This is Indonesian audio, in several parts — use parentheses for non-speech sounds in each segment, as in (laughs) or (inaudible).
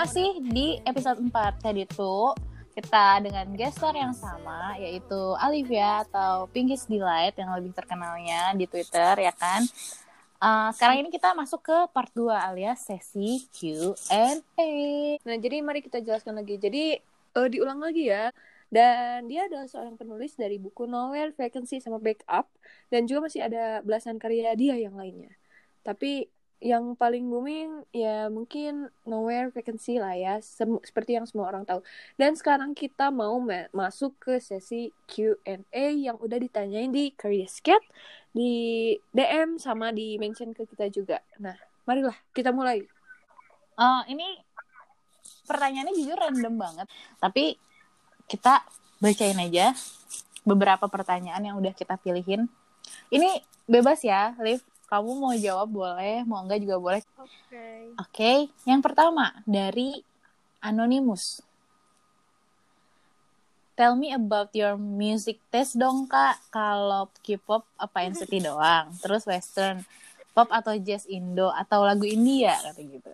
Masih di episode 4 tadi tuh kita dengan gestar yang sama yaitu Olivia atau Pinkies Delight yang lebih terkenalnya di Twitter ya kan. Uh, sekarang ini kita masuk ke part 2 alias sesi Q&A. Nah, jadi mari kita jelaskan lagi. Jadi uh, diulang lagi ya. Dan dia adalah seorang penulis dari buku Nowhere, Vacancy, sama Backup. Dan juga masih ada belasan karya dia yang lainnya. Tapi yang paling booming ya mungkin nowhere vacancy lah ya Sem seperti yang semua orang tahu. Dan sekarang kita mau ma masuk ke sesi Q&A yang udah ditanyain di Careerscat di DM sama di mention ke kita juga. Nah marilah kita mulai. Uh, ini pertanyaannya jujur random banget tapi kita bacain aja beberapa pertanyaan yang udah kita pilihin. Ini bebas ya Liv kamu mau jawab boleh, mau enggak juga boleh. Oke. Okay. Oke, okay. yang pertama dari Anonymous. Tell me about your music taste dong kak. Kalau K-pop apa NCT (laughs) doang? Terus Western, pop atau jazz Indo atau lagu India kata gitu.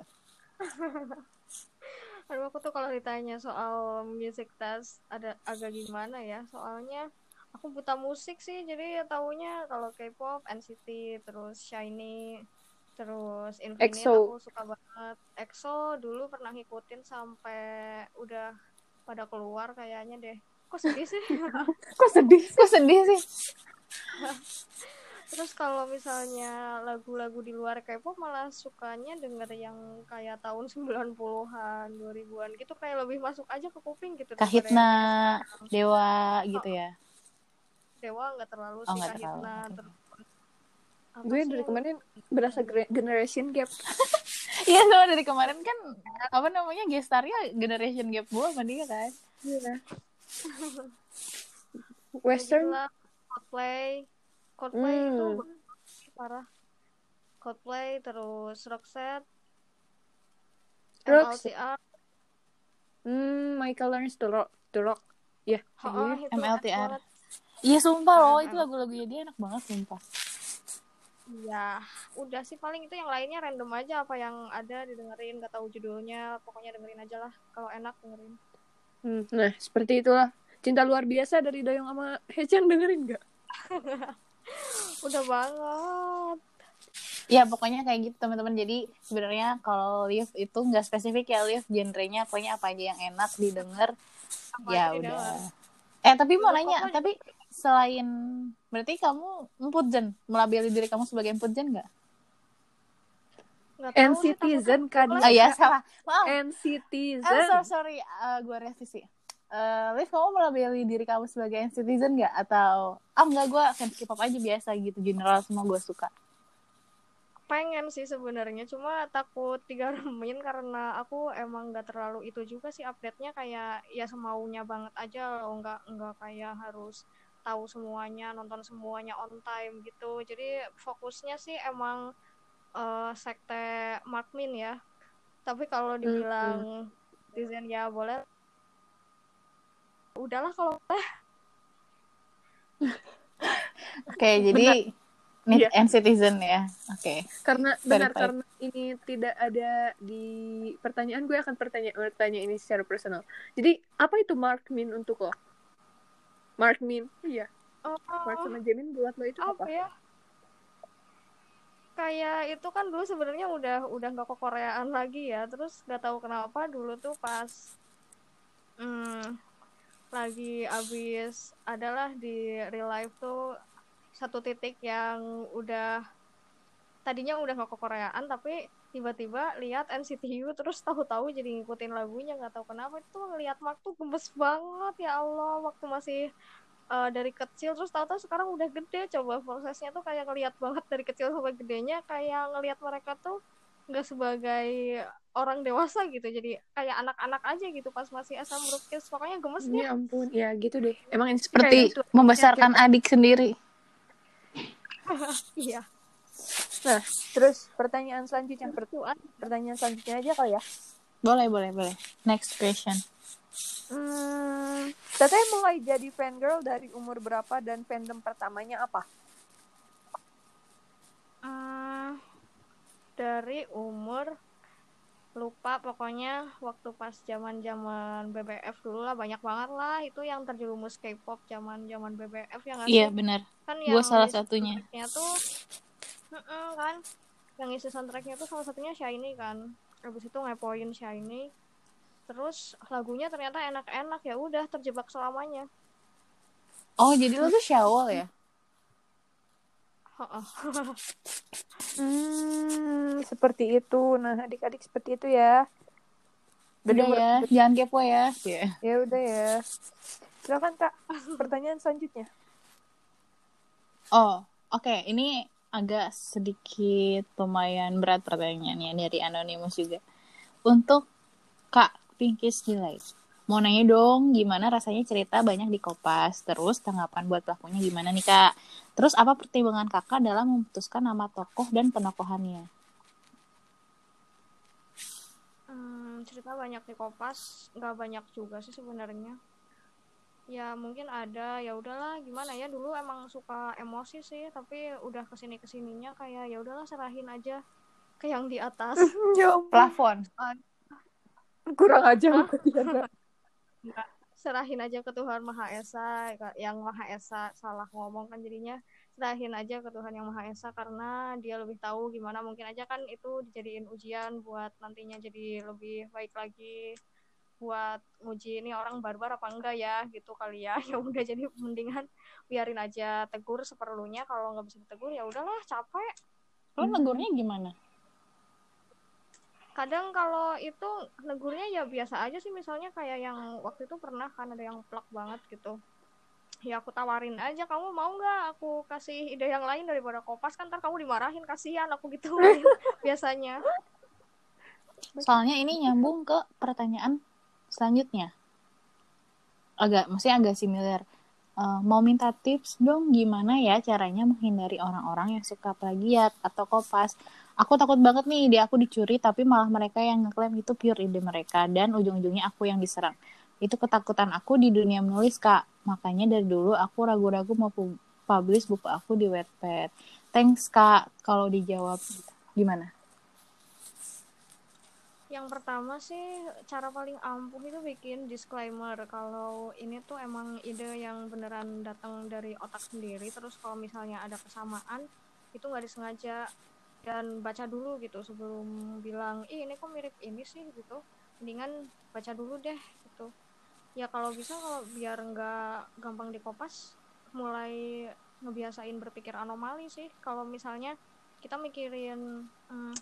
(laughs) Aduh aku tuh kalau ditanya soal music taste ada agak gimana ya? Soalnya aku buta musik sih jadi ya taunya kalau K-pop NCT terus Shiny terus Infinite EXO. aku suka banget. EXO dulu pernah ngikutin sampai udah pada keluar kayaknya deh. Kok sedih sih? Kok (laughs) sedih kok sedih sih? (laughs) Terus kalau misalnya lagu-lagu di luar K-pop malah sukanya denger yang kayak tahun 90-an 2000-an gitu kayak lebih masuk aja ke kuping gitu Kahitna Dewa gitu ya Dewa nggak terlalu oh, sih Kahitna terus gue dari kemarin berasa generation gap. (laughs) Iya sama dari kemarin kan apa namanya gestarnya generation gap gue sama dia kan. Iya. (laughs) Western? Coldplay. Coldplay hmm. itu parah. Coldplay terus Roxette. MLTR hmm Michael Learns to Rock to Rock ya yeah. oh, MLTR Iya sumpah loh, itu lagu-lagunya dia enak banget sumpah. Iya, udah sih paling itu yang lainnya random aja apa yang ada didengerin gak tahu judulnya, pokoknya dengerin aja lah kalau enak dengerin. Hmm, nah, seperti itulah. Cinta luar biasa dari Dayong sama Hechan dengerin gak? (laughs) udah banget. Ya pokoknya kayak gitu teman-teman. Jadi sebenarnya kalau live itu nggak spesifik ya live genrenya pokoknya apa aja yang enak didengar. ya udah. Eh tapi mau nanya, tapi selain berarti kamu emputjen melabeli diri kamu sebagai emputjen nggak? NCitizen kan? Oh ya salah. Maaf. NCitizen. Oh, so, sorry, uh, gue revisi. Uh, Liv, kamu melabeli diri kamu sebagai NCitizen nggak? Atau, ah oh, enggak, gue fans K-pop aja biasa gitu, general semua gue suka pengen sih sebenarnya cuma takut digarumin karena aku emang nggak terlalu itu juga sih update nya kayak ya semaunya banget aja loh nggak nggak kayak harus tahu semuanya nonton semuanya on time gitu jadi fokusnya sih emang uh, sekte Markmin ya tapi kalau dibilang mm-hmm. desain ya boleh udahlah kalau boleh oke okay, (laughs) jadi Need yeah. and citizen ya. Oke. Okay. Karena benar karena ini tidak ada di pertanyaan gue akan bertanya bertanya ini secara personal. Jadi apa itu Mark Min untuk lo? Mark Min, iya. Oh, Mark sama Jamin buat lo itu apa? apa? ya? Kayak itu kan dulu sebenarnya udah udah nggak ke Koreaan lagi ya. Terus nggak tahu kenapa dulu tuh pas hmm, lagi abis adalah di real life tuh satu titik yang udah tadinya udah nggak ke Koreaan tapi tiba-tiba lihat NCT U terus tahu-tahu jadi ngikutin lagunya nggak tahu kenapa. Itu ngelihat Mark tuh gemes banget ya Allah. Waktu masih uh, dari kecil terus tahu-tahu sekarang udah gede. Coba prosesnya tuh kayak ngelihat banget dari kecil sampai gedenya kayak ngelihat mereka tuh nggak sebagai orang dewasa gitu. Jadi kayak anak-anak aja gitu pas masih asal merukis pokoknya gemes ya ampun. Ya gitu deh. Emang seperti membesarkan adik sendiri. (laughs) Iya nah terus pertanyaan selanjutnya. Pertuan pertanyaan selanjutnya aja kali ya. Boleh boleh boleh. Next question. Hmm, teteh mulai jadi fan girl dari umur berapa dan fandom pertamanya apa? Uh, dari umur lupa pokoknya waktu pas zaman zaman BBF dulu lah. Banyak banget lah. Itu yang terjerumus K-pop zaman zaman BBF yang nggak Iya sih? benar. kan Gue yang salah satunya. tuh Mm-mm, kan yang isi soundtracknya tuh salah satunya Shiny kan habis itu ngepoin Shiny terus lagunya ternyata enak-enak ya udah terjebak selamanya Oh jadi lo tuh Syawal ya? Heeh. Hmm, seperti itu. Nah, adik-adik seperti itu ya. Udah Jadi ya, jangan kepo ya. Iya. Ya udah ya. Silakan Kak, pertanyaan selanjutnya. Oh, oke. Ini agak sedikit lumayan berat pertanyaannya dari Anonymous juga. Untuk Kak Pinkies Delight. Mau nanya dong, gimana rasanya cerita banyak di Kopas? Terus tanggapan buat pelakunya gimana nih Kak? Terus apa pertimbangan kakak dalam memutuskan nama tokoh dan penokohannya? Hmm, cerita banyak di Kopas nggak banyak juga sih sebenarnya ya mungkin ada. Ya udahlah gimana ya? Dulu emang suka emosi sih tapi udah ke sini ke sininya kayak ya udahlah serahin aja ke yang di atas. (laughs) Ya Plafon. kurang aja serahin aja ke Tuhan Maha Esa yang Maha Esa. Salah ngomong kan jadinya. Serahin aja ke Tuhan yang Maha Esa karena dia lebih tahu gimana. Mungkin aja kan itu dijadiin ujian buat nantinya jadi lebih baik lagi buat nguji ini orang barbar apa enggak ya gitu kali ya. (laughs) Ya udah jadi mendingan biarin aja tegur seperlunya. Kalau nggak bisa ditegur ya udahlah capek. Lo negurnya gimana? kadang kalau itu negurnya ya biasa aja sih. Misalnya kayak yang waktu itu pernah kan ada yang plak banget gitu. Ya aku tawarin aja kamu mau nggak aku kasih ide yang lain daripada kopas? Kan ntar kamu dimarahin kasihan aku gitu (laughs) biasanya. Soalnya ini nyambung ke pertanyaan selanjutnya. Agak, maksudnya agak similar. Eh, mau minta tips dong gimana ya caranya menghindari orang-orang yang suka plagiat atau kopas. Aku takut banget nih ide aku dicuri tapi malah mereka yang ngeklaim itu pure ide mereka dan ujung-ujungnya aku yang diserang. Itu ketakutan aku di dunia menulis kak. Makanya dari dulu aku ragu-ragu mau pu- publish buku aku di Wattpad. Thanks kak kalau dijawab. Gimana? Yang pertama sih cara paling ampuh itu bikin disclaimer. Kalau ini tuh emang ide yang beneran datang dari otak sendiri terus kalau misalnya ada kesamaan itu nggak disengaja. Dan baca dulu gitu sebelum bilang ih ini kok mirip ini sih gitu. Mendingan baca dulu deh gitu. Ya kalau bisa kalau biar nggak gampang dikopas mulai ngebiasain berpikir anomali sih. Kalau misalnya kita mikirin hmm,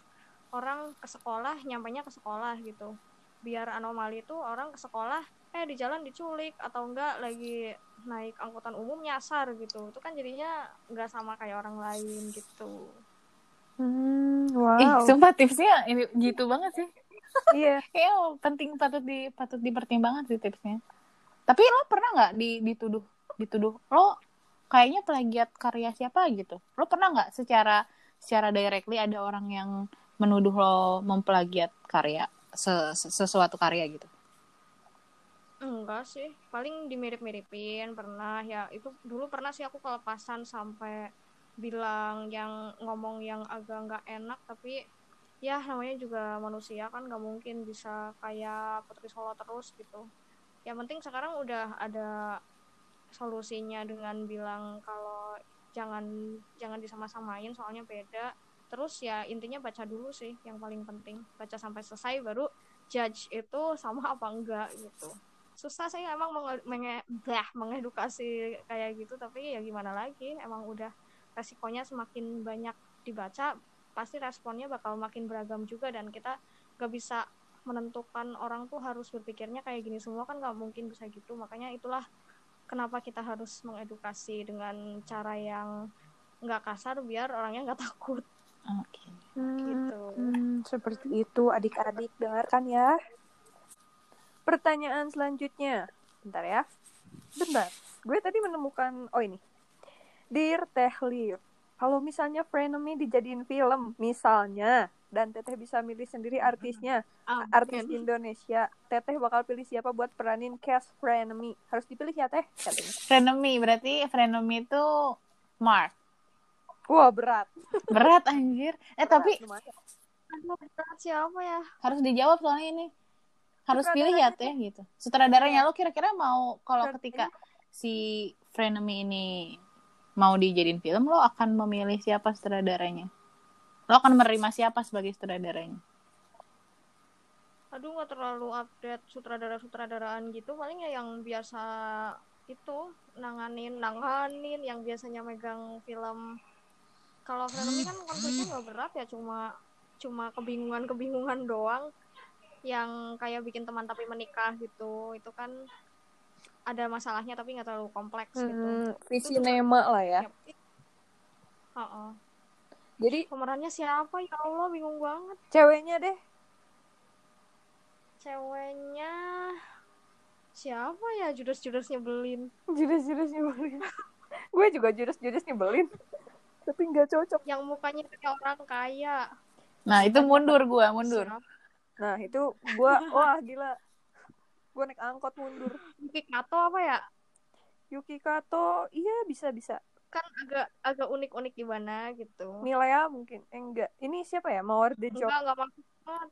orang ke sekolah nyampainya ke sekolah gitu biar anomali itu orang ke sekolah eh di jalan diculik atau enggak lagi naik angkutan umum nyasar gitu itu kan jadinya nggak sama kayak orang lain gitu Hmm, Ih, wow. sumpah tipsnya ini gitu banget sih. Iya. (laughs) Kayaknya penting patut di patut dipertimbangkan sih tipsnya. Tapi lo pernah nggak di, dituduh dituduh lo kayaknya plagiat karya siapa gitu? Lo pernah nggak secara secara directly ada orang yang menuduh lo memplagiat karya se- se- sesuatu karya gitu? enggak sih. Paling dimirip-miripin pernah ya itu dulu pernah sih aku kelepasan sampai bilang yang ngomong yang agak nggak enak tapi ya namanya juga manusia kan nggak mungkin bisa kayak Putri Solo terus gitu. Yang penting sekarang udah ada solusinya dengan bilang kalau jangan jangan disama-samain soalnya beda terus ya intinya baca dulu sih yang paling penting. Baca sampai selesai baru judge itu sama (laughs) apa enggak gitu. Susah sih emang menge, menge- mengedukasi kayak gitu. Tapi ya gimana lagi emang udah resikonya semakin banyak dibaca pasti responnya bakal makin beragam juga. Dan kita gak bisa menentukan orang tuh harus berpikirnya kayak gini semua kan gak mungkin bisa gitu. Makanya itulah kenapa kita harus mengedukasi dengan cara yang nggak kasar biar orangnya nggak (laughs) takut Oke. gitu Hmm, seperti itu adik-adik dengarkan ya. Pertanyaan selanjutnya. Bentar ya. Bentar. Gue tadi menemukan oh ini. Dear Teh Liv, kalau misalnya Frenemy dijadiin film, misalnya dan Teteh bisa milih sendiri artisnya, Ah, artis mungkin. Indonesia, Teteh bakal pilih siapa buat peranin cast Frenemy. Harus dipilih ya Teh. Frenemy berarti Frenemy itu Mark. Wah berat. Berat anjir. Eh tapi Berat. Aduh, berat siapa ya? Harus dijawab soalnya ini. Harus pilih ya teh gitu. Sutradaranya lo kira-kira mau kalau ketika si Frenemy ini mau dijadiin film lo akan memilih siapa sutradaranya? Lo akan menerima siapa sebagai sutradaranya? Aduh, nggak terlalu update sutradara-sutradaraan gitu. Paling ya yang biasa itu nanganin, nanganin, yang biasanya megang film. Kalau Frenemy kan konfliknya nggak berat ya, cuma cuma kebingungan-kebingungan doang yang kayak bikin teman tapi menikah gitu itu kan ada masalahnya tapi nggak terlalu kompleks gitu Hmm, visinema lah ya. Heeh. Jadi pemerannya siapa ya Allah bingung banget ceweknya deh. ceweknya siapa ya judes-judes nyebelin Jurus-jurus nyebelin. (laughs) gue juga jurus-jurus nyebelin. Tapi nggak cocok. yang mukanya kayak orang kaya Nah, itu mundur gua, mundur. Nah itu gue, (laughs) wah gila. Gue naik angkot mundur. Yuki Kato apa ya Yuki Kato, iya bisa-bisa. kan agak agak unik-unik gimana gitu Milea mungkin. Eh, enggak. Ini siapa ya? Mawar The Job. enggak enggak masuk banget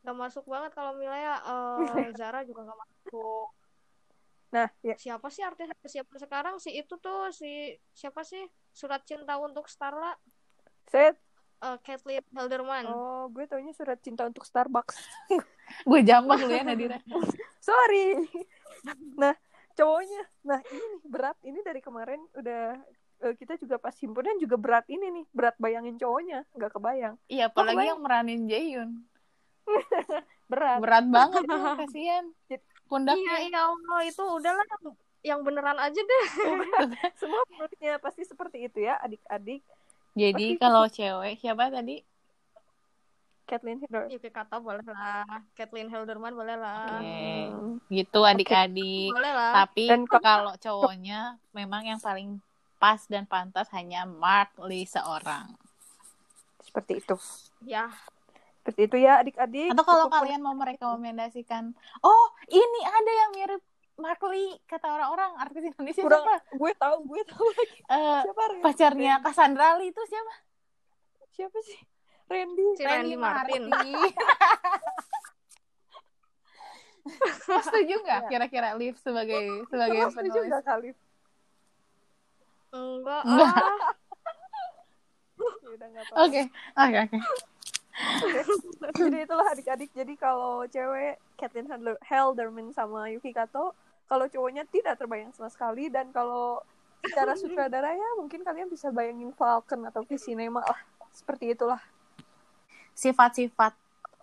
enggak masuk banget kalau Milea eh Zara juga enggak masuk Nah, ya. siapa sih artis siapa sekarang si itu tuh si siapa sih surat cinta untuk Starla Saya, Eh, Kathleen Helderman oh gue taunya surat cinta untuk Starbucks. (laughs) Gue jambak lu ya Nadira. (laughs) Sorry. Nah, cowoknya. Nah, ini nih, berat. Ini dari kemarin udah eh, kita juga pas himpunan juga berat ini nih. Berat bayangin cowoknya. Nggak kebayang. Iya, apalagi kebayang. yang meranin Jaehyun. (laughs) Berat. Berat banget tuh, kasihan. iya Pundaknya. iya Allah itu udahlah yang- beneran aja deh (laughs) Semua menurutnya pasti seperti itu ya, adik-adik. Jadi kalau cewek siapa tadi? Kathleen Hiddle. Yuki Kato boleh lah Kathleen Helderman boleh lah Oke. Hmm. Gitu adik-adik. boleh lah Tapi Dan kalau cowoknya memang yang paling pas dan pantas hanya Mark Lee seorang. Seperti itu. ya Seperti itu ya, adik-adik. Atau kalau Cukup kalian mau merekomendasikan, oh ini ada yang mirip Mark Lee kata orang-orang artis Indonesia kurang siapa? gue tahu, gue tahu lagi. Eh, Siapa Randy? pacarnya Cassandra Lee itu siapa? Siapa sih? Randy. si Randy Martin (laughs) Lo setuju nggak Iya. kira-kira Liv sebagai sebagai Lo setuju penulis? nggak, Khalif? enggak Enggak. ah Ya. Oke, oke, oke. Jadi itulah adik-adik. Jadi kalau cewek Kathleen Helderman sama Yuki Kato, kalau cowoknya tidak terbayang sama sekali dan kalau secara (laughs) sutradara ya mungkin kalian bisa bayangin Falcon atau Visinema lah. Seperti itulah. Sifat-sifat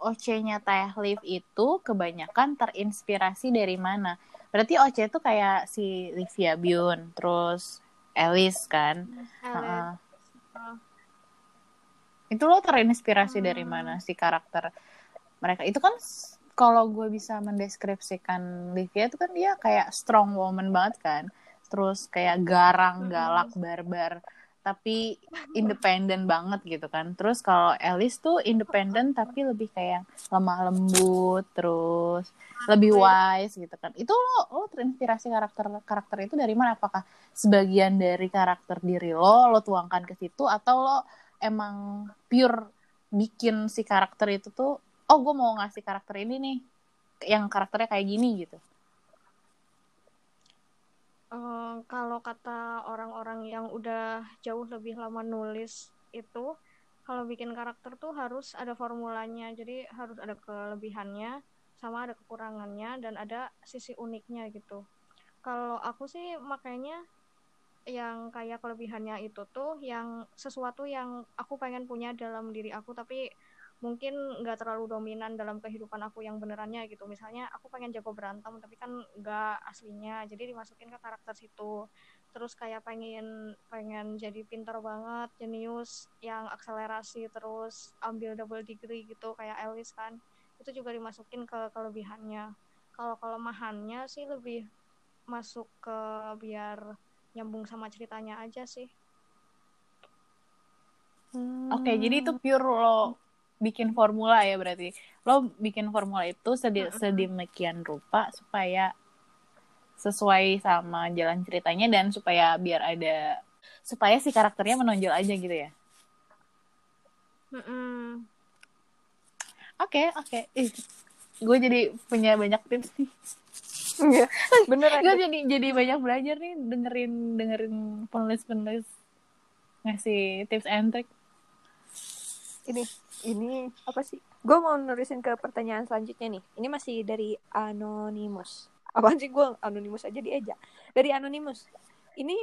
OC-nya Teh Liv itu kebanyakan terinspirasi dari mana? Berarti OC itu kayak si Livia Byun, terus Alice kan? Ellen. Heeh. Itu lo terinspirasi Hmm. dari mana si karakter mereka? Itu kan kalau gue bisa mendeskripsikan Livia itu kan dia kayak strong woman banget kan. Terus kayak garang, galak, barbar, tapi independen banget gitu kan. Terus kalau Alice tuh independen tapi lebih kayak lemah lembut, terus lebih wise gitu kan. Itu lo, lo terinspirasi karakter karakter itu dari mana? Apakah sebagian dari karakter diri lo lo tuangkan ke situ atau lo emang pure bikin si karakter itu tuh oh gue mau ngasih karakter ini nih yang karakternya kayak gini gitu. Eh, kalau kata orang-orang yang udah jauh lebih lama nulis itu kalau bikin karakter tuh harus ada formulanya. Jadi harus ada kelebihannya sama ada kekurangannya dan ada sisi uniknya gitu. Kalau aku sih makanya yang kayak kelebihannya itu tuh yang sesuatu yang aku pengen punya dalam diri aku tapi mungkin nggak terlalu dominan dalam kehidupan aku yang benerannya gitu. Misalnya aku pengen jago berantem tapi kan nggak aslinya jadi dimasukin ke karakter situ. Terus kayak pengen pengen jadi pinter banget jenius yang akselerasi terus ambil double degree gitu kayak Alice kan. Itu juga dimasukin ke kelebihannya. Kalau kelemahannya sih lebih masuk ke biar nyambung sama ceritanya aja sih. Oke jadi itu pure lo bikin formula ya berarti lo bikin formula itu sedi sedemikian rupa supaya sesuai sama jalan ceritanya dan supaya biar ada supaya si karakternya menonjol aja gitu ya. Oke, oke. Ih, Gue jadi punya banyak tips nih. Iya, bener Gue jadi jadi banyak belajar nih dengerin dengerin penulis-penulis ngasih tips and trick. Ini, ini apa sih? Gue mau nulisin ke pertanyaan selanjutnya nih. Ini masih dari Anonymous. Apaan sih gue Anonymous aja dieja. Dari Anonymous. Ini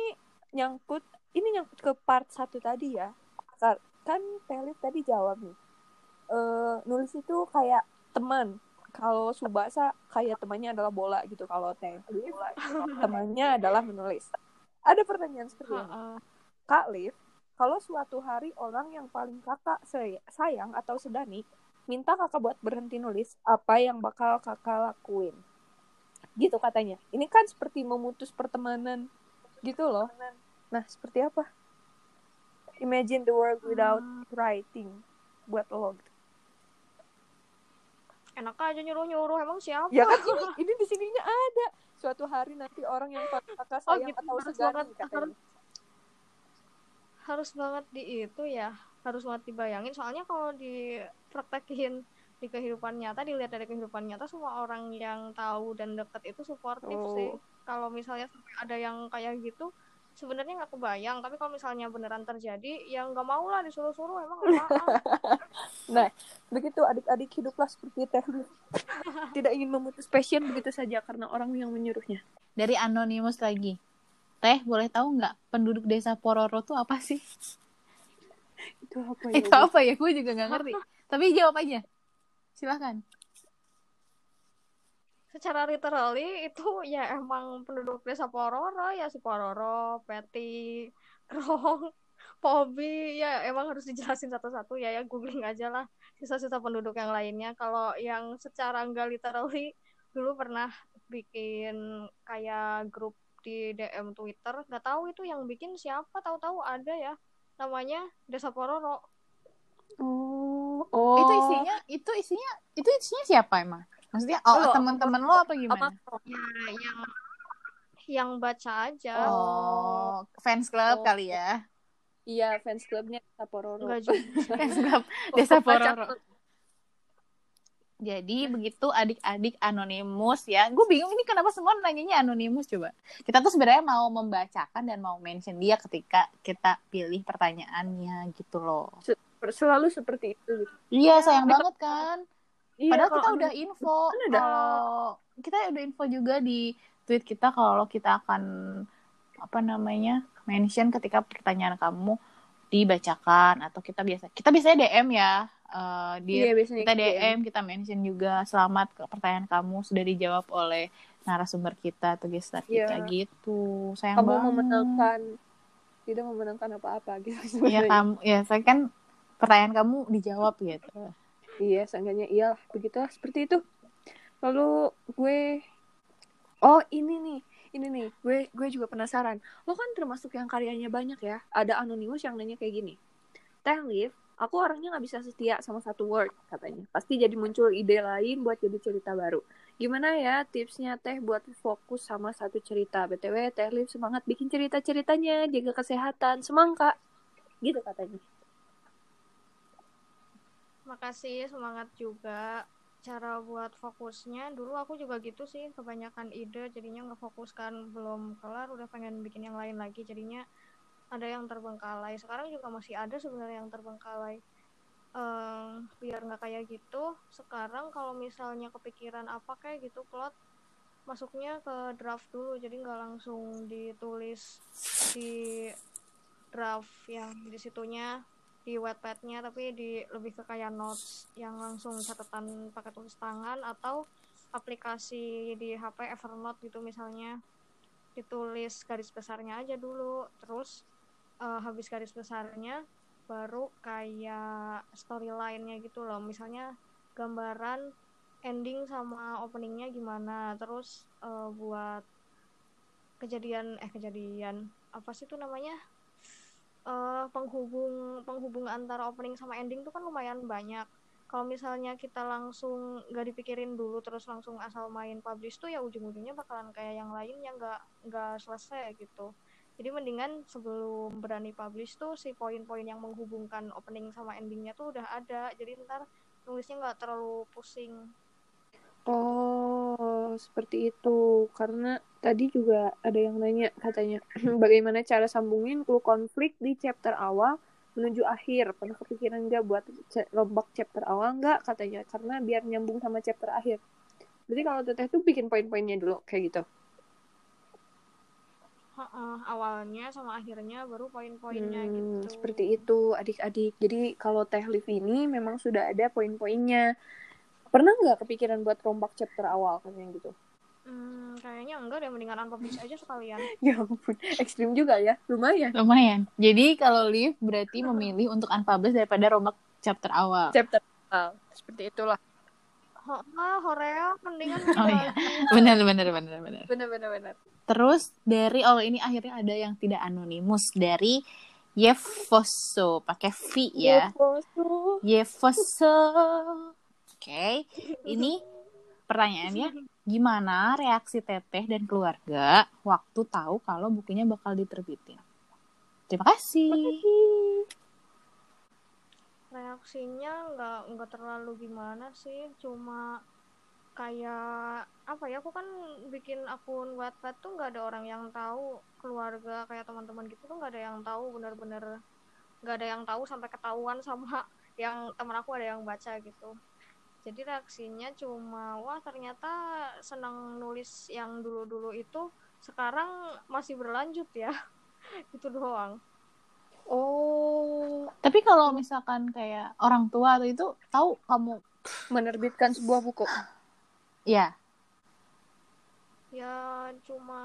nyangkut, ini nyangkut ke part satu tadi ya. Ka- Kan Pelit tadi jawab nih. Eh nulis itu kayak teman. Kalau Subasa kayak temannya adalah bola gitu. Kalau Teh temannya adalah menulis. Ada pertanyaan seperti ini. Kak Liv, kalau suatu hari orang yang paling kakak say- sayang atau sedani minta kakak buat berhenti nulis, apa yang bakal kakak lakuin? Gitu katanya. Ini kan seperti memutus pertemanan gitu loh. Nah, seperti apa? Imagine the world without writing buat lo. gitu. enak aja nyuruh-nyuruh emang siapa Ya kan (laughs) ini, ini di sininya ada. Suatu hari nanti orang yang kakak Oh, sayang gitu. atau sedani katanya. Harus banget di itu ya harus banget dibayangin soalnya kalau dipraktekin di kehidupan nyata dilihat dari kehidupan nyata semua orang yang tahu dan deket itu suportif Oh. sih kalau misalnya sampai ada yang kayak gitu sebenarnya nggak kebayang tapi kalau misalnya beneran terjadi ya nggak mau lah disuruh-suruh emang apaan (laughs) Begitu adik-adik hiduplah seperti Teh. (laughs) Tidak ingin memutus passion begitu saja karena orang yang menyuruhnya. Dari anonimus lagi. Teh, boleh tahu nggak penduduk desa Pororo tuh apa sih? Itu apa ya? Itu apa ya? Gue juga nggak ngerti. Tapi jawab aja. Silahkan. secara literally itu ya emang penduduk desa Pororo ya si Pororo, Peti, Krong, (laughs) Pobi ya emang harus dijelasin satu-satu ya ya googling aja lah sisa-sisa penduduk yang lainnya kalau yang secara enggak literally dulu pernah bikin kayak grup di DM Twitter nggak tahu itu yang bikin siapa tahu-tahu ada ya namanya Desa Pororo Oh, oh. Itu isinya, itu isinya, itu isinya siapa emang? Maksudnya oh, Oh, teman-teman lo apa apa? gimana? ya yang yang baca aja Oh, fans club Oh. kali ya. Iya, fans clubnya Sapororo. enggak juga (laughs) Fans club Desa Baca Pororo. Jadi begitu adik-adik anonimus ya. Gue bingung ini kenapa semua nanyanya anonimus coba. Kita tuh sebenarnya mau membacakan dan mau mention dia ketika kita pilih pertanyaannya gitu loh. Selalu seperti itu. gitu. Iya, sayang banget kan. Iya, Padahal kita udah info kan kalau kita udah info juga di tweet kita kalau kita akan apa namanya mention ketika pertanyaan kamu dibacakan atau kita biasa kita biasanya DM ya eh, di Iya, kita gitu. DM kita mention juga selamat ke pertanyaan kamu sudah dijawab oleh narasumber kita atau gestar kita Iya. gitu sayang Kamu banget memenangkan tidak memenangkan apa-apa gitu. ya kamu ya saya kan pertanyaan kamu dijawab gitu Iya, seenggaknya iyalah begitulah seperti itu. Lalu gue Oh, ini nih. Ini nih, gue gue juga penasaran. Lo kan termasuk yang karyanya banyak ya. Ada anonimus yang nanya kayak gini. Teh Liv, aku orangnya nggak bisa setia sama satu word katanya. Pasti jadi muncul ide lain buat jadi cerita baru. Gimana ya tipsnya Teh buat fokus sama satu cerita? BTW Teh Liv semangat bikin cerita-ceritanya, jaga kesehatan, semangka. Gitu katanya. Makasih, semangat juga. Cara buat fokusnya, dulu aku juga gitu sih, kebanyakan ide, jadinya nggak fokus kan, belum kelar, udah pengen bikin yang lain lagi, jadinya ada yang terbengkalai. Sekarang juga masih ada sebenarnya yang terbengkalai. Ehm, biar nggak kayak gitu, sekarang kalau misalnya kepikiran apa kayak gitu, plot, masuknya ke draft dulu, jadi nggak langsung ditulis di draft yang di situnya di wetpadnya tapi di lebih ke kayak notes yang langsung catatan pakai tulis tangan atau aplikasi di HP Evernote gitu misalnya ditulis garis besarnya aja dulu terus eh, habis garis besarnya baru kayak storyline-nya gitu loh misalnya gambaran ending sama openingnya gimana terus eh, buat kejadian eh kejadian apa sih itu namanya eh, penghubung penghubung antara opening sama ending tuh kan lumayan banyak. Kalau misalnya kita langsung nggak dipikirin dulu terus langsung asal main publish tuh ya ujung-ujungnya bakalan kayak yang lain yang nggak nggak selesai gitu. Jadi mendingan sebelum berani publish tuh si poin-poin yang menghubungkan opening sama endingnya tuh udah ada. Jadi ntar nulisnya nggak terlalu pusing Oh, seperti itu. Karena tadi juga ada yang nanya katanya (clears throat) bagaimana cara sambungin clue konflik di chapter awal menuju akhir. Pernah kepikiran nggak buat rombak chapter awal nggak katanya? Karena biar nyambung sama chapter akhir. Berarti kalau teteh tuh bikin poin-poinnya dulu kayak gitu. Heeh, awalnya sama akhirnya baru poin-poinnya Hmm, gitu seperti itu adik-adik. Jadi kalau teh live ini memang sudah ada poin-poinnya. Pernah nggak kepikiran buat rombak chapter awal katanya gitu? Hmm, kayaknya enggak deh mendingan unpublish aja sekalian (laughs) Ya ampun, ekstrim juga ya. Lumayan. Lumayan. Jadi kalau Liv berarti memilih untuk unpublish daripada rombak chapter awal. Chapter awal. Seperti itulah. Ah, Horea mendingan (laughs) Oh iya. bagi. Benar benar benar benar. Benar-benar benar. Terus dari oh ini akhirnya ada yang tidak anonimus dari Yefoso pakai V ya. Yefoso. Oke. Ini pertanyaannya gimana reaksi Teteh dan keluarga waktu tahu kalau bukunya bakal diterbitin? Terima kasih. Reaksinya nggak nggak terlalu gimana sih. Cuma kayak apa ya aku kan bikin akun Wattpad tuh nggak ada orang yang tahu. Keluarga kayak teman-teman gitu tuh nggak ada yang tahu bener-bener nggak ada yang tahu sampai ketahuan sama (laughs) yang teman aku ada yang baca gitu. Jadi reaksinya cuma wah ternyata senang nulis yang dulu-dulu itu sekarang masih berlanjut ya. (laughs) Gitu doang Oh, Tapi kalau misalkan kayak orang tua atau itu tahu kamu menerbitkan sebuah buku. ya ya cuma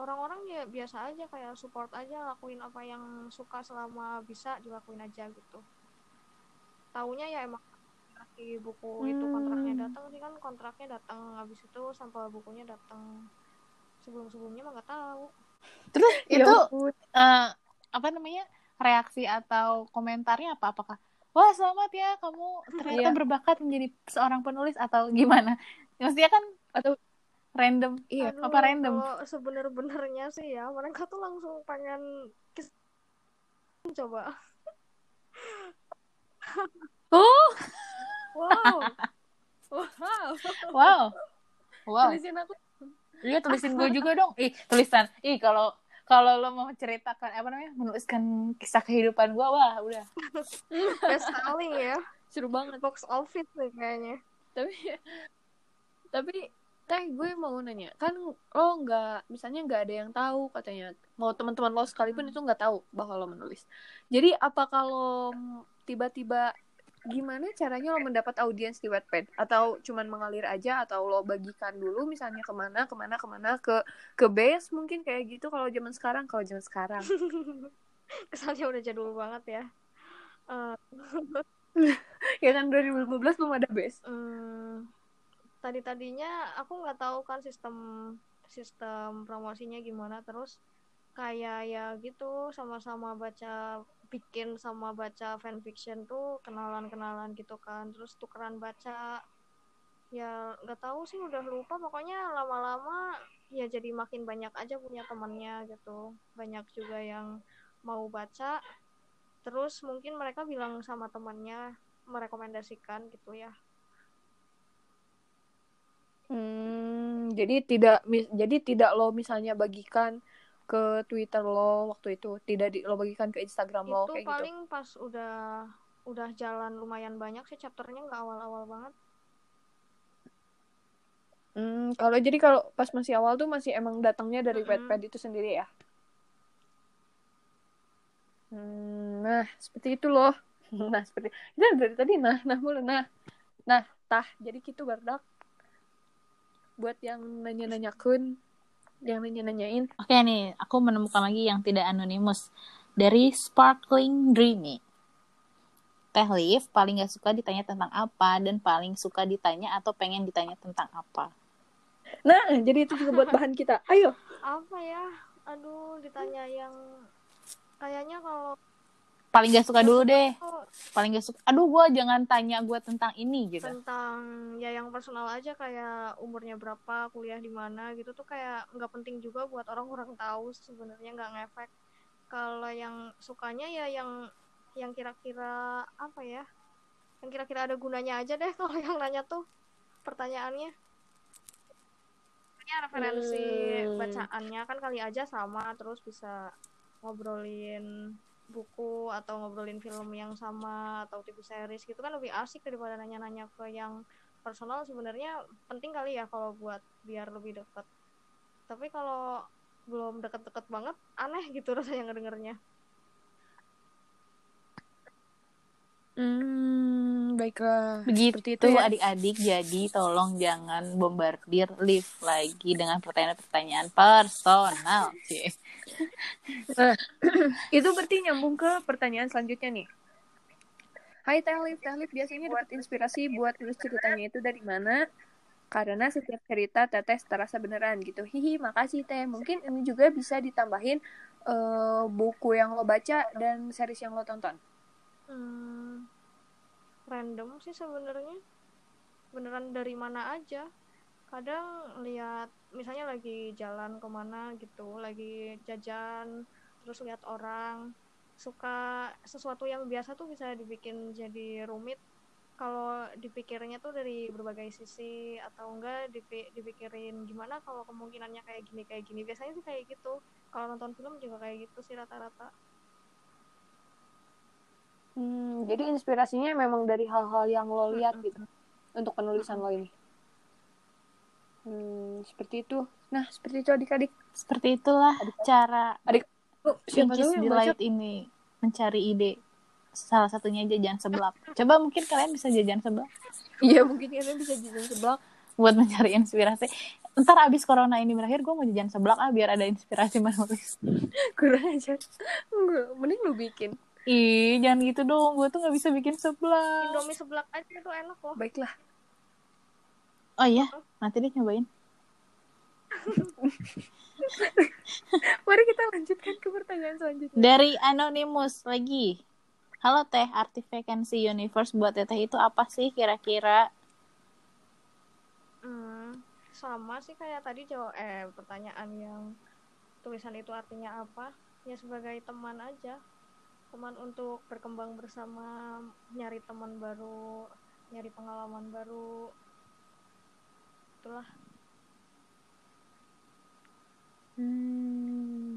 orang-orang ya biasa aja kayak support aja lakuin apa yang suka selama bisa dilakuin aja gitu. Taunya ya emang di buku itu kontraknya Hmm. datang sih kan kontraknya datang habis itu sampel bukunya datang. Sebelum-sebelumnya mah nggak tahu. Terus Ya itu eh, apa namanya reaksi atau komentarnya apa apakah wah selamat ya kamu ternyata Iya. berbakat menjadi seorang penulis atau gimana maksudnya kan Atau random iya. Aduh, apa random? sebener-benernya sih ya mereka tuh langsung pengen coba Oh, wow (laughs) wow. wow wow Tulisin aku. iya tulisin gue juga dong ih tulisan ih kalau kalau lo mau ceritakan apa namanya menuliskan kisah kehidupan gue wah udah. (laughs) Best selling ya. Seru banget. box office nih kayaknya. Tapi tapi teh gue mau nanya. Kan lo nggak misalnya nggak ada yang tahu katanya. Mau teman-teman lo sekalipun itu nggak tahu bahwa lo menulis. Jadi apa kalau tiba-tiba gimana caranya lo mendapat audiens di Wattpad? Atau cuman mengalir aja atau lo bagikan dulu misalnya ke mana ke mana ke mana ke ke base mungkin kayak gitu kalau zaman sekarang kalau zaman sekarang. (laughs) Kesannya udah jadul banget ya. Eh, (laughs) ya kan 2015 belum ada base. Hmm, tadi tadinya aku nggak tahu kan sistem sistem promosinya gimana. Terus kayak ya gitu sama-sama baca bikin sama baca fanfiction tuh kenalan-kenalan gitu kan terus tukeran baca. Ya nggak tahu sih udah lupa. Pokoknya lama-lama ya jadi makin banyak aja punya temannya gitu. Banyak juga yang mau baca. Terus mungkin mereka bilang sama temannya merekomendasikan gitu ya. Hmm, jadi tidak jadi tidak lo misalnya bagikan ke Twitter lo waktu itu, tidak di, lo bagikan ke Instagram lo itu kayak gitu. paling pas udah udah jalan lumayan banyak sih chapternya nggak awal-awal banget Hmm, kalau jadi kalau pas masih awal tuh masih emang datangnya dari Mm-mm. Wattpad itu sendiri ya. Hmm, nah, seperti itu loh. (laughs) Nah, seperti nah, dari tadi nah nah mulu nah. Nah, tah jadi gitu bardak. Buat yang nanya-nanyakan, yang nanya-nanyain. Oke nih, aku menemukan lagi yang tidak anonimus dari Sparkling Dreamy. Teh Liv paling gak suka ditanya tentang apa dan paling suka ditanya atau pengen ditanya tentang apa. Nah, jadi itu juga buat bahan kita. Ayo. apa ya aduh ditanya yang kayaknya kalau Paling gak suka dulu deh. oh, Paling gak suka. Aduh, gue jangan tanya gue tentang ini gitu. tentang ya yang personal aja kayak umurnya berapa kuliah di mana gitu tuh kayak nggak penting juga buat orang-orang tahu sebenarnya nggak ngefek kalau yang sukanya ya yang yang kira-kira apa ya yang kira-kira ada gunanya aja deh (laughs) kalau yang nanya tuh pertanyaannya ya referensi Hmm. bacaannya kan kali aja sama terus bisa ngobrolin buku atau ngobrolin film yang sama atau TV series gitu kan lebih asik daripada nanya-nanya ke yang personal. Sebenarnya penting kali ya kalau buat biar lebih dekat tapi kalau belum deket-deket banget aneh gitu (laughs) rasanya ngedengernya. Hmm, baiklah. Begitu Seperti itu ya. adik-adik, jadi tolong jangan bombardir live lagi dengan pertanyaan-pertanyaan personal. Cie. (clears throat) Itu berarti nyambung ke pertanyaan selanjutnya nih. Hai Tahlif, Tahlif biasanya dapat inspirasi buat tulis ceritanya itu dari mana? Karena setiap cerita Teteh terasa beneran gitu. Hihi, makasih Teh. Mungkin ini juga bisa ditambahin eh, buku yang lo baca dan series yang lo tonton. Hmm, random sih sebenarnya. Beneran dari mana aja. Kadang lihat misalnya lagi jalan ke mana gitu, lagi jajan, terus lihat orang suka sesuatu yang biasa tuh bisa dibikin jadi rumit kalau dipikirnya tuh dari berbagai sisi atau enggak dipi- dipikirin gimana kalau kemungkinannya kayak gini kayak gini biasanya sih kayak gitu kalau nonton film juga kayak gitu sih rata-rata Hmm, jadi inspirasinya memang dari hal-hal yang lo lihat gitu untuk penulisan lo ini. Hmm, seperti itu. Nah, seperti itu adik-adik. Seperti itulah cara Oh, siapa Pinkies tahu yang baca Delight ini mencari ide. Salah satunya jajan seblak. Coba mungkin kalian bisa jajan seblak Iya, mungkin kalian bisa jajan seblak. buat mencari inspirasi. Ntar abis corona ini berakhir, gue mau jajan seblak ah biar ada inspirasi menulis. (laughs) Kurang aja. Enggak, mending lu bikin. Ih, jangan gitu dong. Gue tuh nggak bisa bikin seblak. Indomie seblak aja tuh enak loh Baiklah. Oh iya, nanti deh nyobain. (laughs) Mari kita lanjutkan ke pertanyaan selanjutnya. Dari Anonymous lagi. Halo Teh, arti vacancy universe buat Teteh itu apa sih kira-kira? Hmm, sama sih kayak tadi jawab eh pertanyaan yang tulisan itu artinya apa? Ya sebagai teman aja. Teman untuk berkembang bersama, nyari teman baru, nyari pengalaman baru. Itulah. Hmm.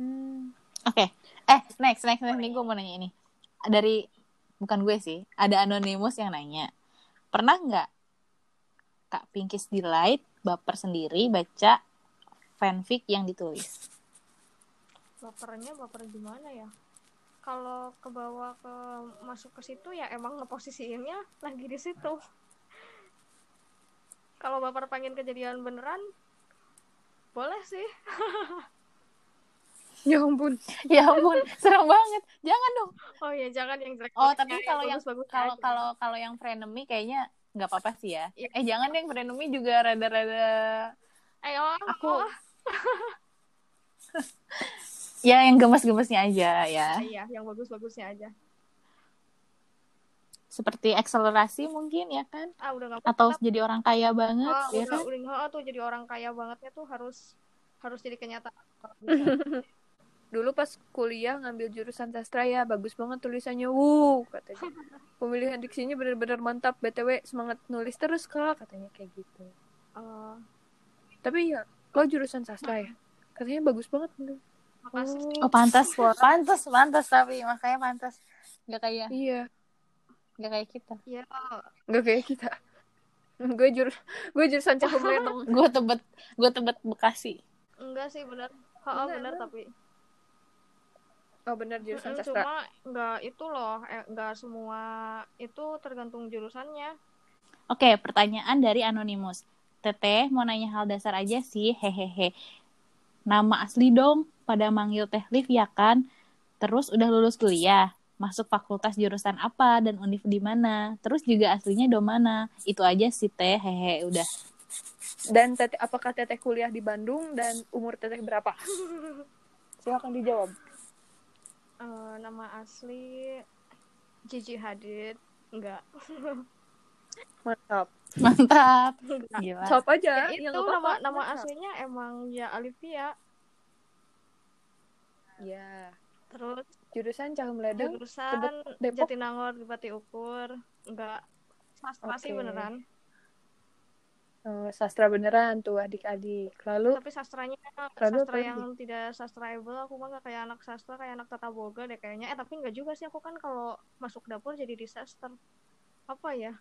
Hmm. Oke. Eh, next, next, next nih gue mau nanya ini. Dari, bukan gue sih, ada Anonymous yang nanya. Pernah nggak Kak Pinkies Delight baper sendiri baca fanfic yang ditulis? Bapernya baper gimana ya? Kalau ke bawah ke masuk ke situ ya emang ngeposisiinnya lagi di situ. Kalau baper pengen kejadian beneran, boleh sih. (laughs) Ya ampun. ya ampun, serem banget. Jangan dong. Oh iya, jangan yang jelek. Oh, tapi kalau yang bagus kalau kalau kalau yang frenemy kayaknya nggak apa-apa sih ya. Iya. Eh jangan yang frenemy juga rada-rada Ayo, aku (laughs) ya yang gemes-gemesnya aja ya. iya, yang bagus-bagusnya aja. Seperti akselerasi mungkin ya kan? Ah, udah nggak Atau jadi orang kaya banget Ah, ya udah, kan? udah tuh jadi orang kaya bangetnya tuh harus harus jadi kenyataan. (laughs) Dulu pas kuliah ngambil jurusan sastra ya, bagus banget tulisannya. Wuh, katanya. (laughs) Pemilihan diksinya benar-benar mantap. BTW semangat nulis terus, Kak, katanya kayak gitu. Eh, Tapi ya, lo jurusan sastra ya? Katanya bagus banget. bener. Makasih sih. Oh pantas, pantas, pantas tapi makanya pantas. Nggak kayak Iya, nggak kayak kita. Ya, nggak kayak kita. gue jur gue jurusan cakup meneng. Gue tebet, gue tebet Bekasi. enggak sih benar. Heeh, Benar, tapi Oh benar jurusan sastra. cuma enggak itu loh, eh, enggak semua itu tergantung jurusannya. Oke, pertanyaan dari Anonymous. Teteh mau nanya hal dasar aja sih, hehehe. Nama asli dong, pada manggil Teh Liv ya kan? Terus udah lulus kuliah, masuk fakultas jurusan apa dan univ di mana? Terus juga aslinya do mana? Itu aja sih Teh, hehe, udah. Dan teteh, apakah teteh kuliah di Bandung dan umur teteh berapa? Silakan dijawab. Eh, nama asli Gigi Hadid enggak. (laughs) Mantap. Mantap. Gila. Sop aja. Ya, itu nggak nama apa-apa. nama Mantap. aslinya emang ya Alivia. Ya. Terus Jurusan Cahum Ledeng. jurusan Depok? Jatinangor di Pati Ukur enggak sastra sih Oke. beneran Oh, sastra beneran tuh adik-adik. Lalu tapi sastranya Lalu sastra apa yang tidak sastraable aku mah nggak kayak anak sastra kayak anak tata boga deh kayaknya eh tapi nggak juga sih aku kan kalau masuk dapur jadi disaster apa ya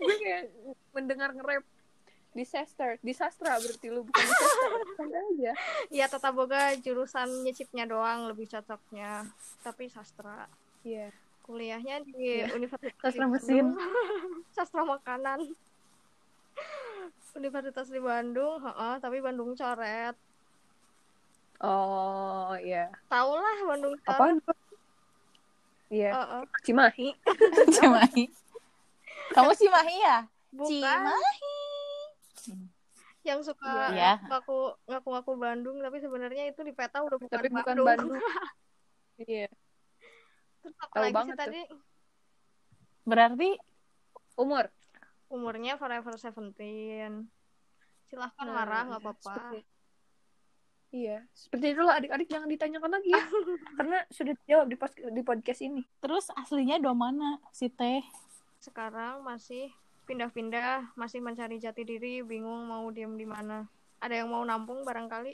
gue kayak mendengar nge-rap disaster, disastra berarti lu bukan disaster. Aja. (laughs) ya tata boga jurusan nyicipnya doang lebih cocoknya tapi sastra Iya. kuliahnya di Iya. Universitas Sastra mesin. Bandung. (laughs) sastra makanan Universitas di Bandung heeh, tapi Bandung coret Oh, iya. tau lah Bandung coret Apaan? Iya, Heeh. Cimahi. (laughs) Cimahi. Kamu Cimahi ya? bukan Cimahi. yang suka Iya. ngaku ngaku ngaku Bandung tapi sebenarnya itu di peta udah bukan Tapi bukan Bandung, Bandung. (laughs) Iya. Terus apa lagi banget sih tuh. tadi Berarti Umur. umurnya forever seventeen silahkan Nah, marah nggak apa-apa seperti- Iya, seperti itulah adik-adik jangan ditanyakan lagi ya. (laughs) Karena sudah dijawab di, pos- di podcast ini. terus aslinya do mana si Teh? sekarang masih pindah-pindah masih mencari jati diri bingung mau diem di mana ada yang mau nampung barangkali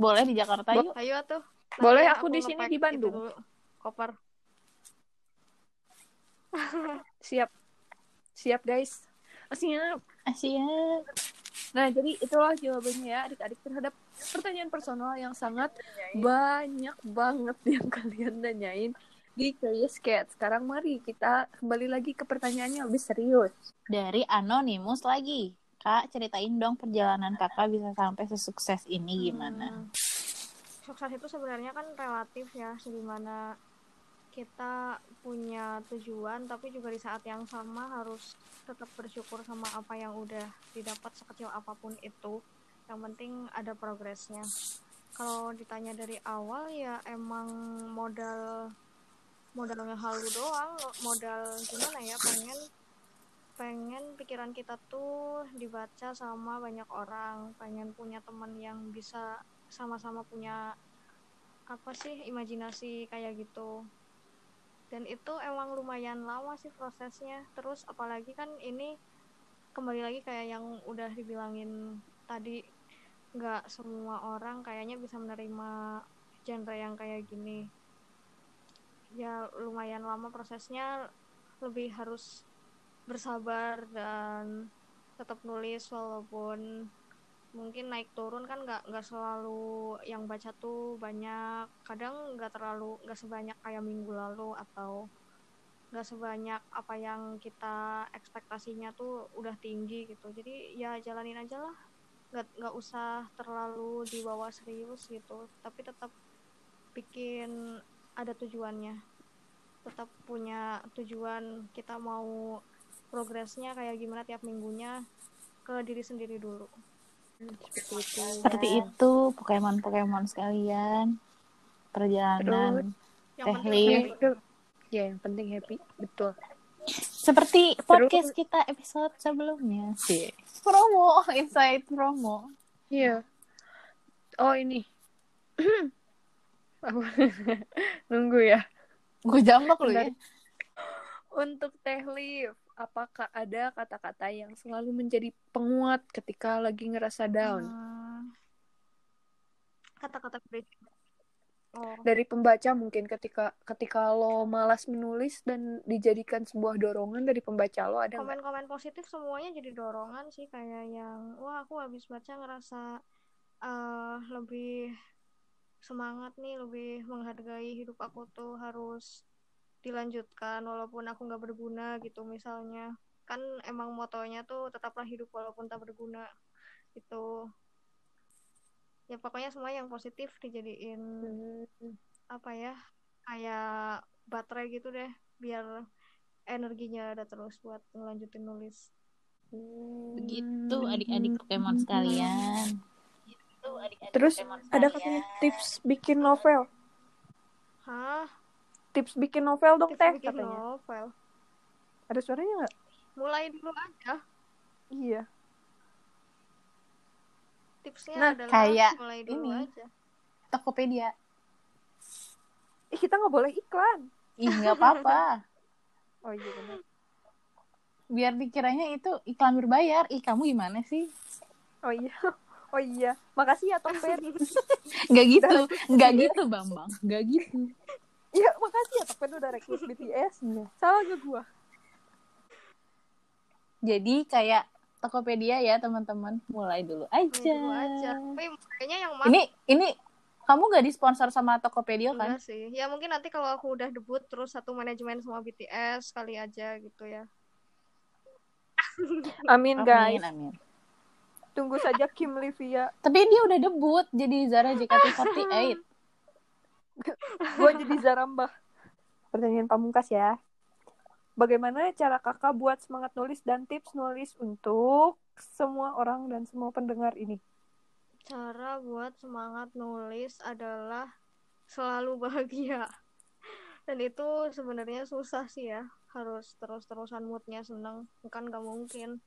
Boleh di Jakarta yuk. ayo tuh Boleh, aku di sini di Bandung. koper (laughs) Siap. Siap, guys. Oh, siap. Nah, jadi itulah jawabannya ya adik-adik terhadap pertanyaan personal yang sangat banyak banget (laughs) yang kalian tanyain di Curious Cat. Sekarang mari kita kembali lagi ke pertanyaannya lebih serius. Dari Anonymous lagi. Kak, ceritain dong perjalanan kakak bisa sampai sesukses ini gimana? Hmm. Sukses itu sebenarnya kan relatif ya, segimana kita punya tujuan, tapi juga di saat yang sama harus tetap bersyukur sama apa yang udah didapat sekecil apa pun itu. Yang penting ada progresnya. Kalau ditanya dari awal ya emang modal modal ngehalu doang, modal gimana ya pengen pengen pikiran kita tuh dibaca sama banyak orang pengen punya teman yang bisa sama-sama punya apa sih imajinasi kayak gitu dan itu emang lumayan lama sih prosesnya. Terus apalagi kan ini kembali lagi kayak yang udah dibilangin tadi nggak semua orang kayaknya bisa menerima genre yang kayak gini. Ya lumayan lama prosesnya lebih harus bersabar dan tetap nulis walaupun mungkin naik turun kan nggak nggak selalu yang baca tuh banyak. Kadang nggak terlalu nggak sebanyak kayak minggu lalu atau nggak sebanyak apa yang kita ekspektasinya tuh udah tinggi gitu. Jadi ya jalanin aja lah. Nggak nggak usah terlalu dibawa serius gitu. Tapi tetap bikin ada tujuannya. Tetap punya tujuan kita mau progresnya kayak gimana tiap minggunya ke diri sendiri dulu Seperti itu. Seperti itu Pokemon-Pokemon sekalian. Perjalanan. yang penting happy. Itu, ya yang penting happy, betul. Seperti podcast kita episode sebelumnya sih. Promo, (laughs) inside promo. Iya. Oh ini. (clears throat) Apa? (laughs) Nunggu ya. Gue jambak lu ya. Untuk Teh Liv, apakah ada kata-kata yang selalu menjadi penguat ketika lagi ngerasa down? Hmm. kata-kata bridge oh Dari pembaca mungkin ketika ketika lo malas menulis dan dijadikan sebuah dorongan dari pembaca lo ada komen-komen positif semuanya jadi dorongan sih kayak yang wah aku habis baca ngerasa eh, lebih semangat nih lebih menghargai hidup aku tuh harus dilanjutkan walaupun aku nggak berguna gitu misalnya kan emang motonya tuh tetaplah hidup walaupun tak berguna itu ya pokoknya semua yang positif dijadiin Hmm. apa ya kayak baterai gitu deh biar energinya ada terus buat ngelanjutin nulis Begitu adik-adik Pokemon sekalian. Terus ada katanya tips bikin novel. hah Tips bikin novel dong tips teh bikin katanya. novel Ada suaranya nggak? mulai dulu aja Iya. tipsnya Nah, adalah kayak mulai dulu ini. aja Tokopedia. Ih, kita nggak boleh iklan. Ih, nggak apa-apa. (laughs) Oh iya benar. Biar dikiranya itu iklan berbayar. Ih, kamu gimana sih? Oh iya. (laughs) Oh iya. Makasih ya Tokped. (laughs) Nggak gitu. Nggak gitu, Bambang. Nggak gitu. Iya, makasih ya Tokped udah rekrut BTS. Salah gak gua? Jadi kayak Tokopedia ya, teman-teman. Mulai dulu mulai aja. dulu aja tapi kayaknya yang mas Ini ini kamu nggak disponsor sama Tokopedia kan? enggak sih ya mungkin nanti kalau aku udah debut terus satu manajemen sama BTS kali aja gitu ya (laughs) Amin guys. Amin, amin. Tunggu saja Kim Livia. Tapi dia udah debut jadi Zara JKT48. Gua jadi Zarambah. Pertanyaan pamungkas ya. Bagaimana cara kakak buat semangat nulis dan tips nulis untuk semua orang dan semua pendengar ini? cara buat semangat nulis adalah selalu (laughs) bahagia dan itu sebenarnya susah sih ya harus terus-terusan moodnya seneng kan gak mungkin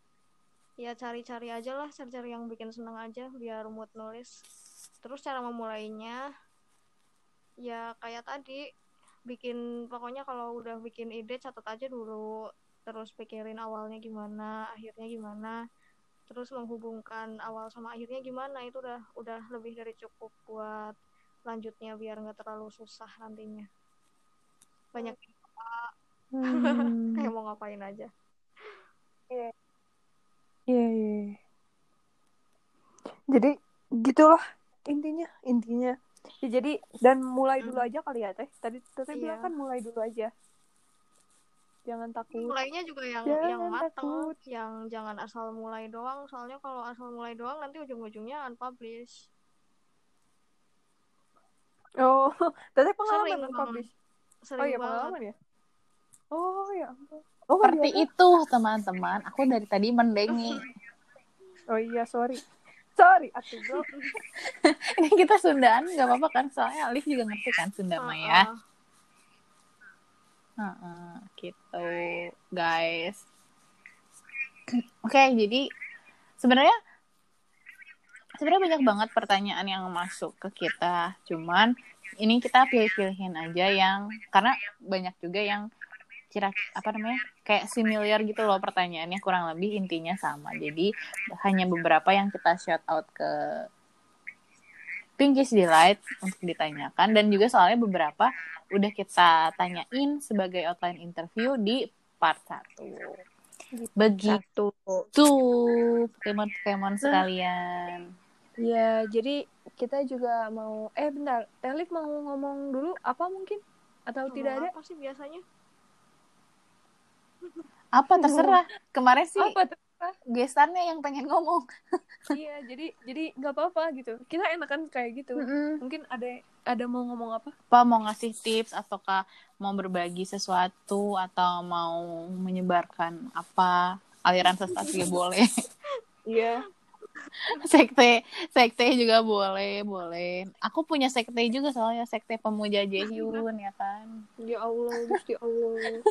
ya cari-cari aja lah cari-cari yang bikin seneng aja biar mood nulis terus cara memulainya ya kayak tadi bikin pokoknya kalau udah bikin ide catat aja dulu terus pikirin awalnya gimana akhirnya gimana terus menghubungkan awal sama akhirnya gimana itu udah udah lebih dari cukup buat lanjutnya biar nggak terlalu susah nantinya banyak Hmm. kayak (laughs) mau ngapain aja Iya, iya. iya. Jadi gitulah intinya, intinya. Ya, jadi dan mulai dulu aja kali ya teh. Tadi teh bilang Iya. kan mulai dulu aja. Jangan takut. mulainya juga yang Jangan yang mateng takut. yang jangan asal mulai doang soalnya kalau asal mulai doang nanti ujung-ujungnya unpublish Oh, (laughs) teteh pengalaman Sering dong memang. publish. sering Oh iya banget pengalaman ya. Oh ya ampun. Oh, Seperti iya. itu, teman-teman. Aku dari tadi mendengi. (laughs) Oh iya, sorry. Sorry, (laughs) bro. Ini kita Sundaan nggak apa-apa kan? Soalnya Alif juga ngerti kan Sunda mah ya. Heeh. Heeh, gitu, guys. Oke, jadi sebenarnya sebenarnya banyak banget pertanyaan yang masuk ke kita. Cuman ini kita pilih-pilihin aja yang karena banyak juga yang kira apa namanya kayak similar gitu loh pertanyaannya kurang lebih intinya sama. Jadi hanya beberapa yang kita shout out ke Pinkies Delight untuk ditanyakan dan juga soalnya beberapa udah kita tanyain sebagai outline interview di part 1. Begitu Satu. Pokemon-Pokemon sekalian. Ya, jadi kita juga mau eh bentar, Telif mau ngomong dulu apa mungkin atau Ngomong tidak ada? apa sih biasanya Apa terserah. Kemarin sih Apa gestarnya yang pengen ngomong. (laughs) iya, jadi jadi nggak apa-apa gitu. Kita enakan kayak gitu. Mungkin ada ada mau ngomong apa? Apa mau ngasih tips ataukah mau berbagi sesuatu atau mau menyebarkan apa aliran sesat juga (laughs) boleh. Iya. (laughs) sekte sekte juga boleh boleh aku punya sekte juga soalnya sekte pemuja Jaehyun ya kan Ya Allah, Gusti Allah.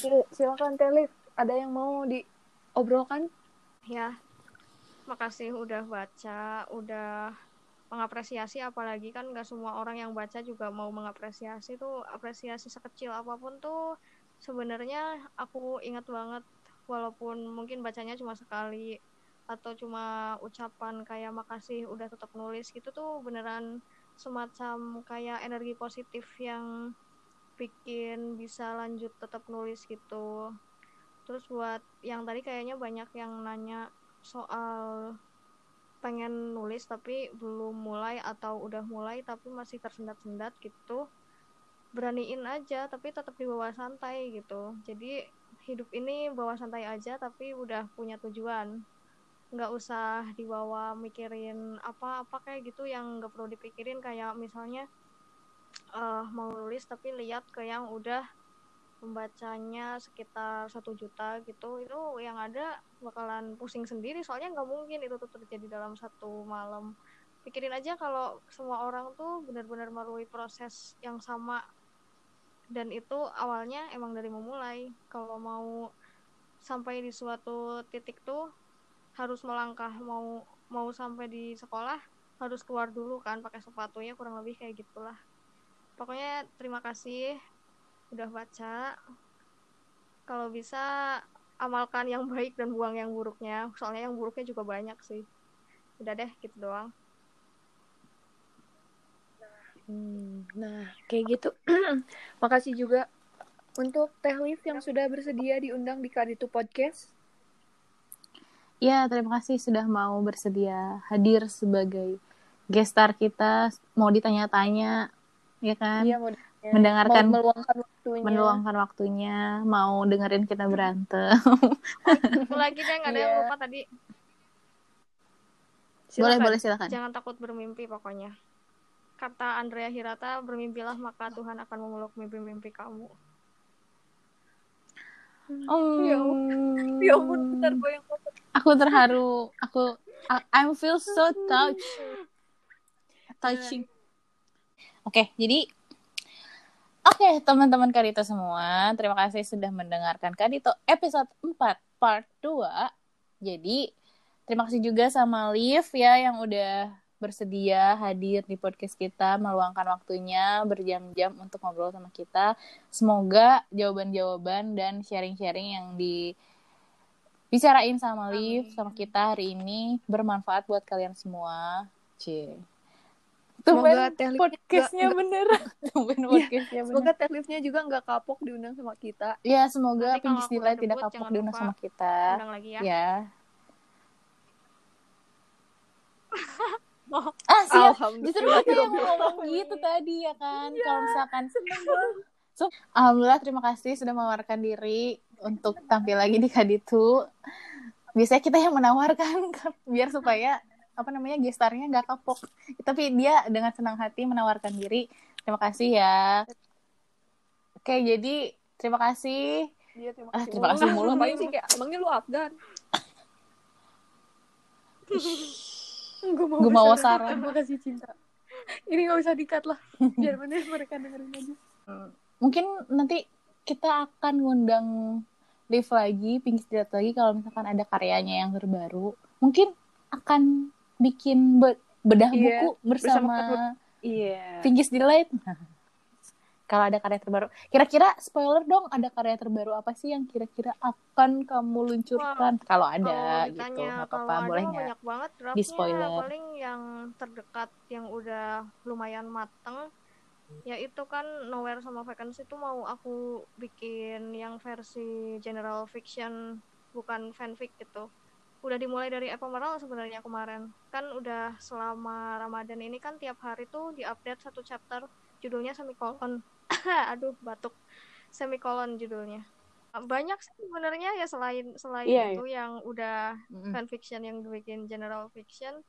Sil- Silakan Telif, ada yang mau diobrolkan? ya. Makasih udah baca udah mengapresiasi. Apalagi kan nggak semua orang yang baca juga mau mengapresiasi tuh. Apresiasi sekecil apa pun tuh sebenarnya aku ingat banget. Walaupun mungkin bacanya cuma sekali atau cuma ucapan kayak makasih udah tetap nulis gitu tuh beneran semacam kayak energi positif yang bikin bisa lanjut tetap nulis gitu. Terus buat yang tadi kayaknya banyak yang nanya soal pengen nulis tapi belum mulai atau udah mulai tapi masih tersendat-sendat gitu beraniin aja tapi tetap di bawah santai gitu. Jadi hidup ini bawa santai aja tapi udah punya tujuan. Nggak usah dibawa mikirin apa-apa kayak gitu yang nggak perlu dipikirin kayak misalnya eh, mau tapi lihat ke yang udah pembacanya sekitar satu juta gitu itu yang ada bakalan pusing sendiri soalnya nggak mungkin itu tuh terjadi dalam satu malam. Pikirin aja kalau semua orang tuh benar-benar melalui proses yang sama. Dan itu awalnya emang dari memulai. Kalau mau sampai di suatu titik tuh harus melangkah mau mau sampai di sekolah harus keluar dulu kan pakai sepatunya kurang lebih kayak gitulah pokoknya terima kasih udah baca kalau bisa amalkan yang baik dan buang yang buruknya soalnya yang buruknya juga banyak sih udah deh gitu doang Hmm, nah, kayak gitu. (clears throat) Makasih juga untuk Teh Liv yang sudah bersedia diundang di Kaditu Podcast. Ya, terima kasih sudah mau bersedia hadir sebagai gestar kita. Mau ditanya-tanya, ya kan? Iya, mau ditanya. Mendengarkan, Mau meluangkan waktunya. meluangkan waktunya, mau dengerin kita berantem. (laughs) lagi deh nggak ada yang Iya. lupa tadi boleh, Silakan. boleh silakan. jangan takut bermimpi pokoknya kata Andrea Hirata bermimpilah maka Tuhan akan memeluk mimpi-mimpi kamu Oh, Ya Ya ampun, gue yang foto. aku terharu. Aku I I'm feel so touched. (laughs) Touching. Oke, jadi Oke, teman-teman Kadito semua, terima kasih sudah mendengarkan Kadito episode 4 part 2. Jadi, terima kasih juga sama Liv ya yang udah bersedia hadir di podcast kita, meluangkan waktunya berjam-jam untuk ngobrol sama kita. Semoga jawaban-jawaban dan sharing-sharing yang dibicarain sama Liv, sama kita hari ini bermanfaat buat kalian semua. Cie. Semoga podcastnya nggak- bener. (laughs) Tumben Iya, podcastnya bener. Semoga Teh Livnya juga nggak kapok diundang sama kita. Ya, semoga Pinggis udah tidak kapok diundang sama kita. undang lagi ya Ya. (laughs) Oh. Ah, siap. Justru aku yang ngomong gitu tadi ya kan. Kalau misalkan So, Alhamdulillah terima kasih sudah menawarkan diri untuk tampil lagi di Kaditu. Biasanya kita yang menawarkan (laughs) biar supaya apa namanya gestarnya nggak kapok. Tapi dia dengan senang hati menawarkan diri. Terima kasih ya. Oke, jadi terima kasih. Iya, terima Ah, kasih. terima kasih mulu Ngapain nih. sih kayak emangnya lu Afgan? (laughs) Gue mau, Gua mau saran. Terima kasih cinta. Ini gak usah dikat lah. Biar mana mereka dengerin aja. Mungkin nanti kita akan ngundang Liv lagi, Pinky Street lagi kalau misalkan ada karyanya yang terbaru. Mungkin akan bikin be- bedah Iya, buku bersama, bersama Iya. Delight. (laughs) kalau ada karya terbaru. Kira-kira spoiler dong, ada karya terbaru apa sih yang kira-kira akan kamu luncurkan? Kalau ada kalau gitu, nggak apa-apa, boleh nggak? banyak banget Di spoiler. paling yang terdekat yang udah lumayan mateng ya itu kan nowhere sama vacancy itu mau aku bikin yang versi general fiction bukan fanfic gitu udah dimulai dari ephemeral sebenarnya kemarin. Kan udah selama ramadan ini kan tiap hari tuh diupdate satu chapter judulnya semikolon. (coughs) Aduh batuk. Semikolon judulnya. Banyak sih sebenarnya ya selain selain Iya, itu yang udah Mm-mm. fanfiction yang dibikin general fiction.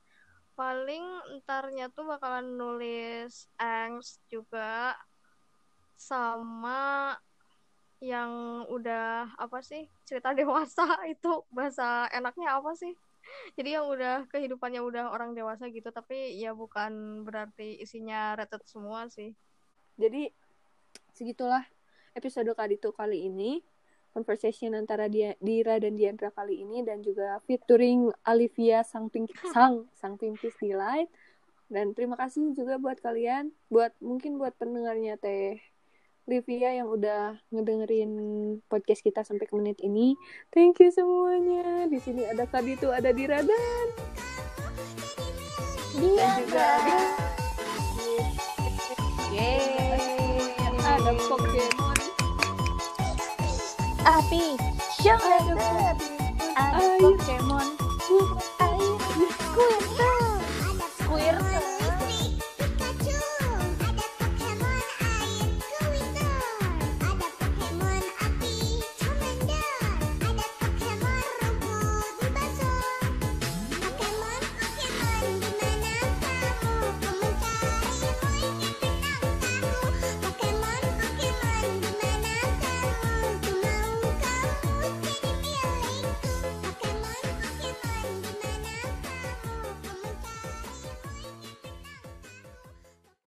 Paling entarnya tuh bakalan nulis angst juga sama yang udah apa sih cerita dewasa (laughs) itu bahasa enaknya apa sih jadi yang udah kehidupannya udah orang dewasa gitu tapi ya bukan berarti isinya rated semua sih Jadi segitulah episode Kaditu kali ini. Conversation antara dia, Dira dan Diandra kali ini dan juga featuring Olivia (laughs) sang pink, sang sang Pinkies Delight. Dan terima kasih juga buat kalian, buat mungkin buat pendengarnya Teh Livia yang udah ngedengerin podcast kita sampai ke menit ini. Thank you semuanya. Di sini ada Kaditu, ada Dira dan Dia juga ada Yeay. ada Pokemon. api show Ada ada Pokemon. Air. air ku yang